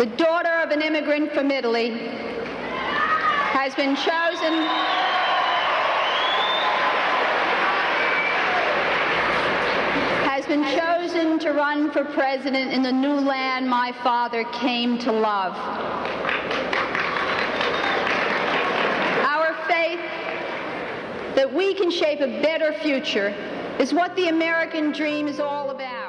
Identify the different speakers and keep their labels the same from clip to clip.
Speaker 1: the daughter of an immigrant from Italy, has been chosen has been chosen to run for president in the new land my father came to love. Our faith that we can shape a better future is what the American dream is all about.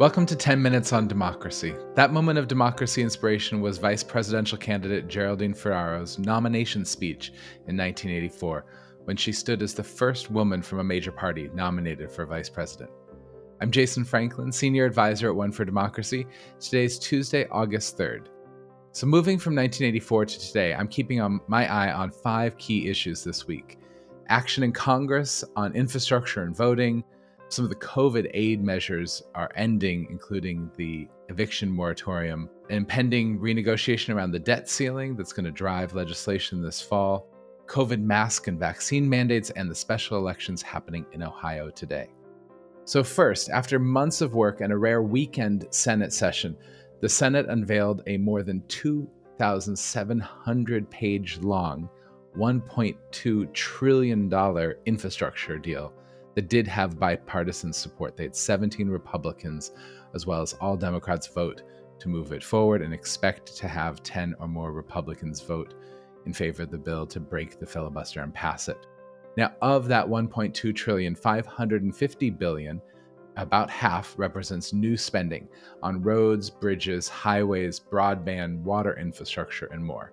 Speaker 2: Welcome to 10 Minutes on Democracy. That moment of democracy inspiration was vice presidential candidate Geraldine Ferraro's nomination speech in 1984, when she stood as the first woman from a major party nominated for vice president. I'm Jason Franklin, senior advisor at One for Democracy. Today is Tuesday, August 3rd. So, moving from 1984 to today, I'm keeping my eye on five key issues this week action in Congress on infrastructure and voting some of the COVID aid measures are ending, including the eviction moratorium, impending renegotiation around the debt ceiling that's going to drive legislation this fall, COVID mask and vaccine mandates, and the special elections happening in Ohio today. So, first, after months of work and a rare weekend Senate session, the Senate unveiled a more than 2,700 page long, $1.2 trillion infrastructure deal that did have bipartisan support. They had 17 Republicans, as well as all Democrats, vote to move it forward and expect to have 10 or more Republicans vote in favor of the bill to break the filibuster and pass it. Now, of that 1.2 trillion, 550 billion, about half represents new spending on roads, bridges, highways, broadband, water infrastructure, and more.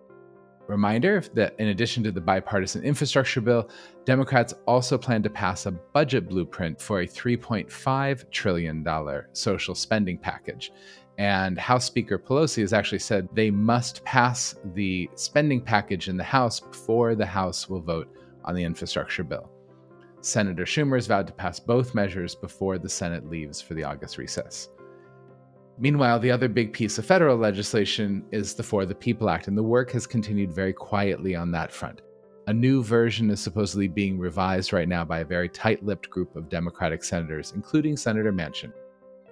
Speaker 2: Reminder that in addition to the bipartisan infrastructure bill, Democrats also plan to pass a budget blueprint for a $3.5 trillion social spending package. And House Speaker Pelosi has actually said they must pass the spending package in the House before the House will vote on the infrastructure bill. Senator Schumer has vowed to pass both measures before the Senate leaves for the August recess. Meanwhile, the other big piece of federal legislation is the For the People Act, and the work has continued very quietly on that front. A new version is supposedly being revised right now by a very tight lipped group of Democratic senators, including Senator Manchin.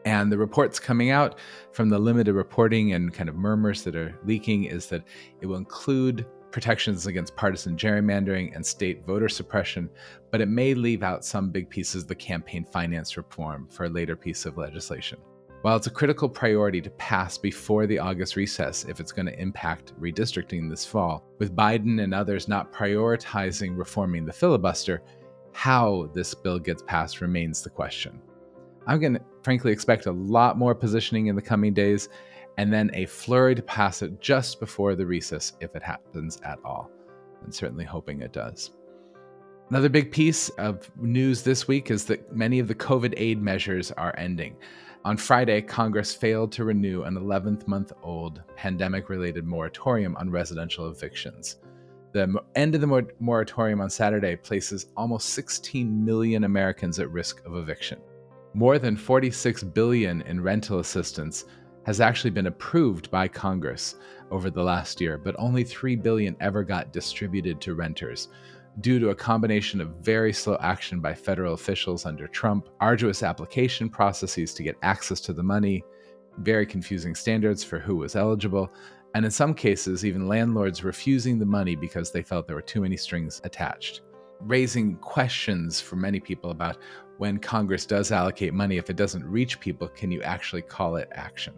Speaker 2: And the reports coming out from the limited reporting and kind of murmurs that are leaking is that it will include protections against partisan gerrymandering and state voter suppression, but it may leave out some big pieces of the campaign finance reform for a later piece of legislation. While it's a critical priority to pass before the August recess if it's going to impact redistricting this fall, with Biden and others not prioritizing reforming the filibuster, how this bill gets passed remains the question. I'm going to frankly expect a lot more positioning in the coming days and then a flurry to pass it just before the recess if it happens at all. And certainly hoping it does. Another big piece of news this week is that many of the COVID aid measures are ending. On Friday, Congress failed to renew an 11th month old pandemic related moratorium on residential evictions. The end of the moratorium on Saturday places almost 16 million Americans at risk of eviction. More than 46 billion in rental assistance has actually been approved by Congress over the last year, but only 3 billion ever got distributed to renters, due to a combination of very slow action by federal officials under Trump, arduous application processes to get access to the money, very confusing standards for who was eligible, and in some cases, even landlords refusing the money because they felt there were too many strings attached. Raising questions for many people about when Congress does allocate money, if it doesn't reach people, can you actually call it action?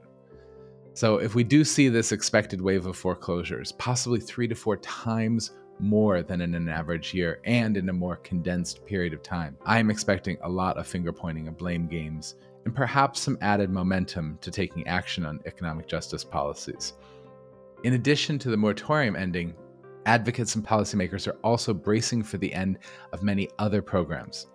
Speaker 2: So, if we do see this expected wave of foreclosures, possibly three to four times more than in an average year and in a more condensed period of time. I am expecting a lot of finger pointing and blame games, and perhaps some added momentum to taking action on economic justice policies. In addition to the moratorium ending, advocates and policymakers are also bracing for the end of many other programs.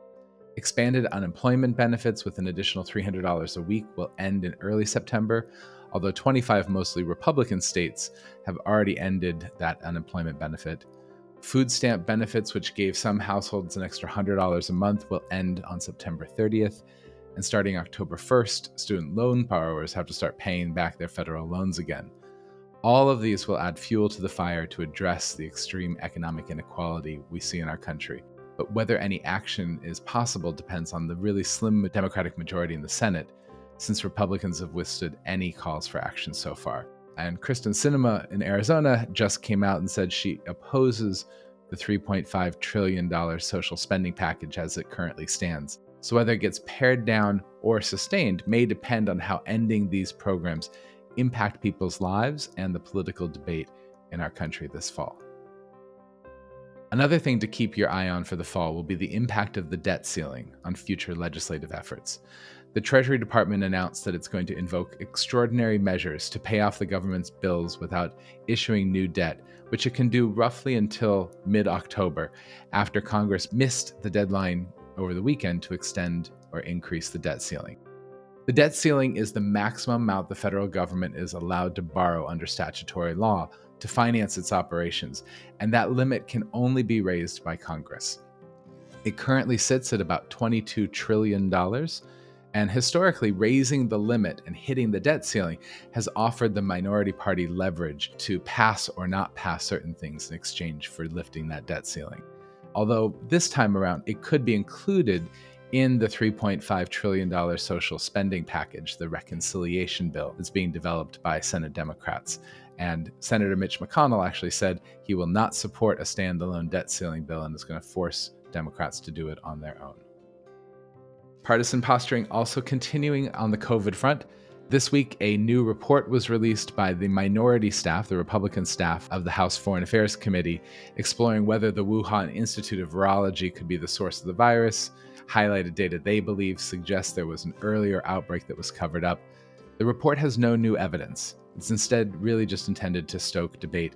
Speaker 2: Expanded unemployment benefits with an additional $300 a week will end in early September, although 25 mostly Republican states have already ended that unemployment benefit. Food stamp benefits, which gave some households an extra $100 a month, will end on September 30th. And starting October 1st, student loan borrowers have to start paying back their federal loans again. All of these will add fuel to the fire to address the extreme economic inequality we see in our country. But whether any action is possible depends on the really slim Democratic majority in the Senate, since Republicans have withstood any calls for action so far. And Kyrsten Sinema in Arizona just came out and said she opposes the $3.5 trillion social spending package as it currently stands. So, whether it gets pared down or sustained may depend on how ending these programs impact people's lives and the political debate in our country this fall. Another thing to keep your eye on for the fall will be the impact of the debt ceiling on future legislative efforts. The Treasury Department announced that it's going to invoke extraordinary measures to pay off the government's bills without issuing new debt, which it can do roughly until mid October, after Congress missed the deadline over the weekend to extend or increase the debt ceiling. The debt ceiling is the maximum amount the federal government is allowed to borrow under statutory law to finance its operations, and that limit can only be raised by Congress. It currently sits at about $22 trillion, and historically, raising the limit and hitting the debt ceiling has offered the minority party leverage to pass or not pass certain things in exchange for lifting that debt ceiling. Although this time around, it could be included in the $3.5 trillion social spending package, the reconciliation bill that's being developed by Senate Democrats. And Senator Mitch McConnell actually said he will not support a standalone debt ceiling bill and is going to force Democrats to do it on their own. Partisan posturing also continuing on the COVID front. This week, a new report was released by the minority staff, the Republican staff of the House Foreign Affairs Committee, exploring whether the Wuhan Institute of Virology could be the source of the virus. Highlighted data they believe suggests there was an earlier outbreak that was covered up. The report has no new evidence. It's instead really just intended to stoke debate.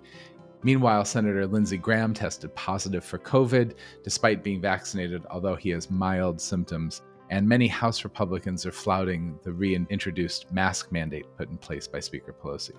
Speaker 2: Meanwhile, Senator Lindsey Graham tested positive for COVID despite being vaccinated, although he has mild symptoms and many House Republicans are flouting the reintroduced mask mandate put in place by Speaker Pelosi.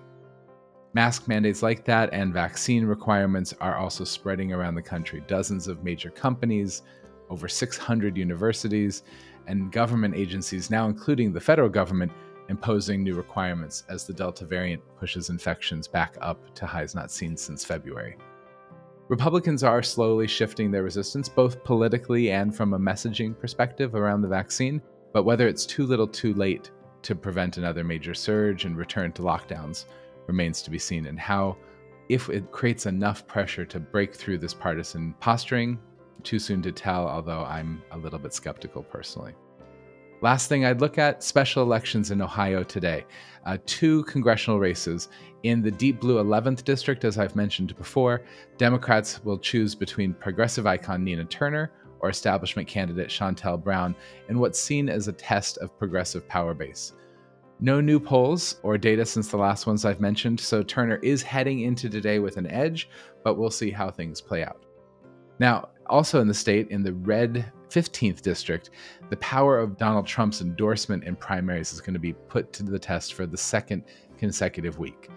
Speaker 2: Mask mandates like that and vaccine requirements are also spreading around the country. Dozens of major companies, over 600 universities, and government agencies, now including the federal government, imposing new requirements as the Delta variant pushes infections back up to highs not seen since February. Republicans are slowly shifting their resistance, both politically and from a messaging perspective around the vaccine. But whether it's too little too late to prevent another major surge and return to lockdowns remains to be seen, and how, if it creates enough pressure to break through this partisan posturing, too soon to tell, although I'm a little bit skeptical personally. Last thing I'd look at special elections in Ohio today. Uh, two congressional races. In the deep blue 11th district, as I've mentioned before, Democrats will choose between progressive icon Nina Turner or establishment candidate Shontel Brown in what's seen as a test of progressive power base. No new polls or data since the last ones I've mentioned, so Turner is heading into today with an edge, but we'll see how things play out. Now, also in the state, in the red 15th district, the power of Donald Trump's endorsement in primaries is going to be put to the test for the second consecutive week.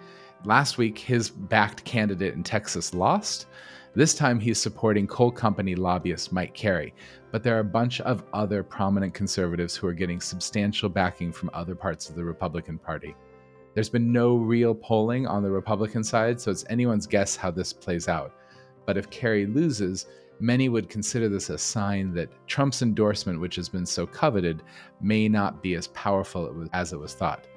Speaker 2: Last week, his backed candidate in Texas lost. This time, he's supporting coal company lobbyist Mike Carey. But there are a bunch of other prominent conservatives who are getting substantial backing from other parts of the Republican Party. There's been no real polling on the Republican side, so it's anyone's guess how this plays out. But if Carey loses, many would consider this a sign that Trump's endorsement, which has been so coveted, may not be as powerful as it was thought.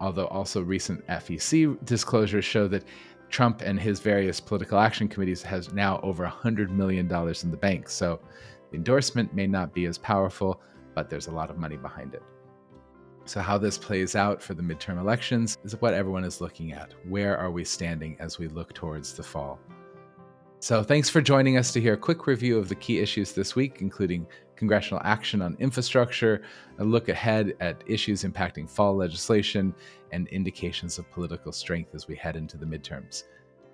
Speaker 2: Although also recent FEC disclosures show that Trump and his various political action committees has now over $100 million in the bank. So the endorsement may not be as powerful, but there's a lot of money behind it. So, how this plays out for the midterm elections is what everyone is looking at. Where are we standing as we look towards the fall? So, thanks for joining us to hear a quick review of the key issues this week, including congressional action on infrastructure, a look ahead at issues impacting fall legislation, and indications of political strength as we head into the midterms.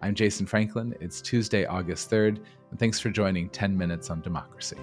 Speaker 2: I'm Jason Franklin. It's Tuesday, August 3rd, and thanks for joining 10 Minutes on Democracy.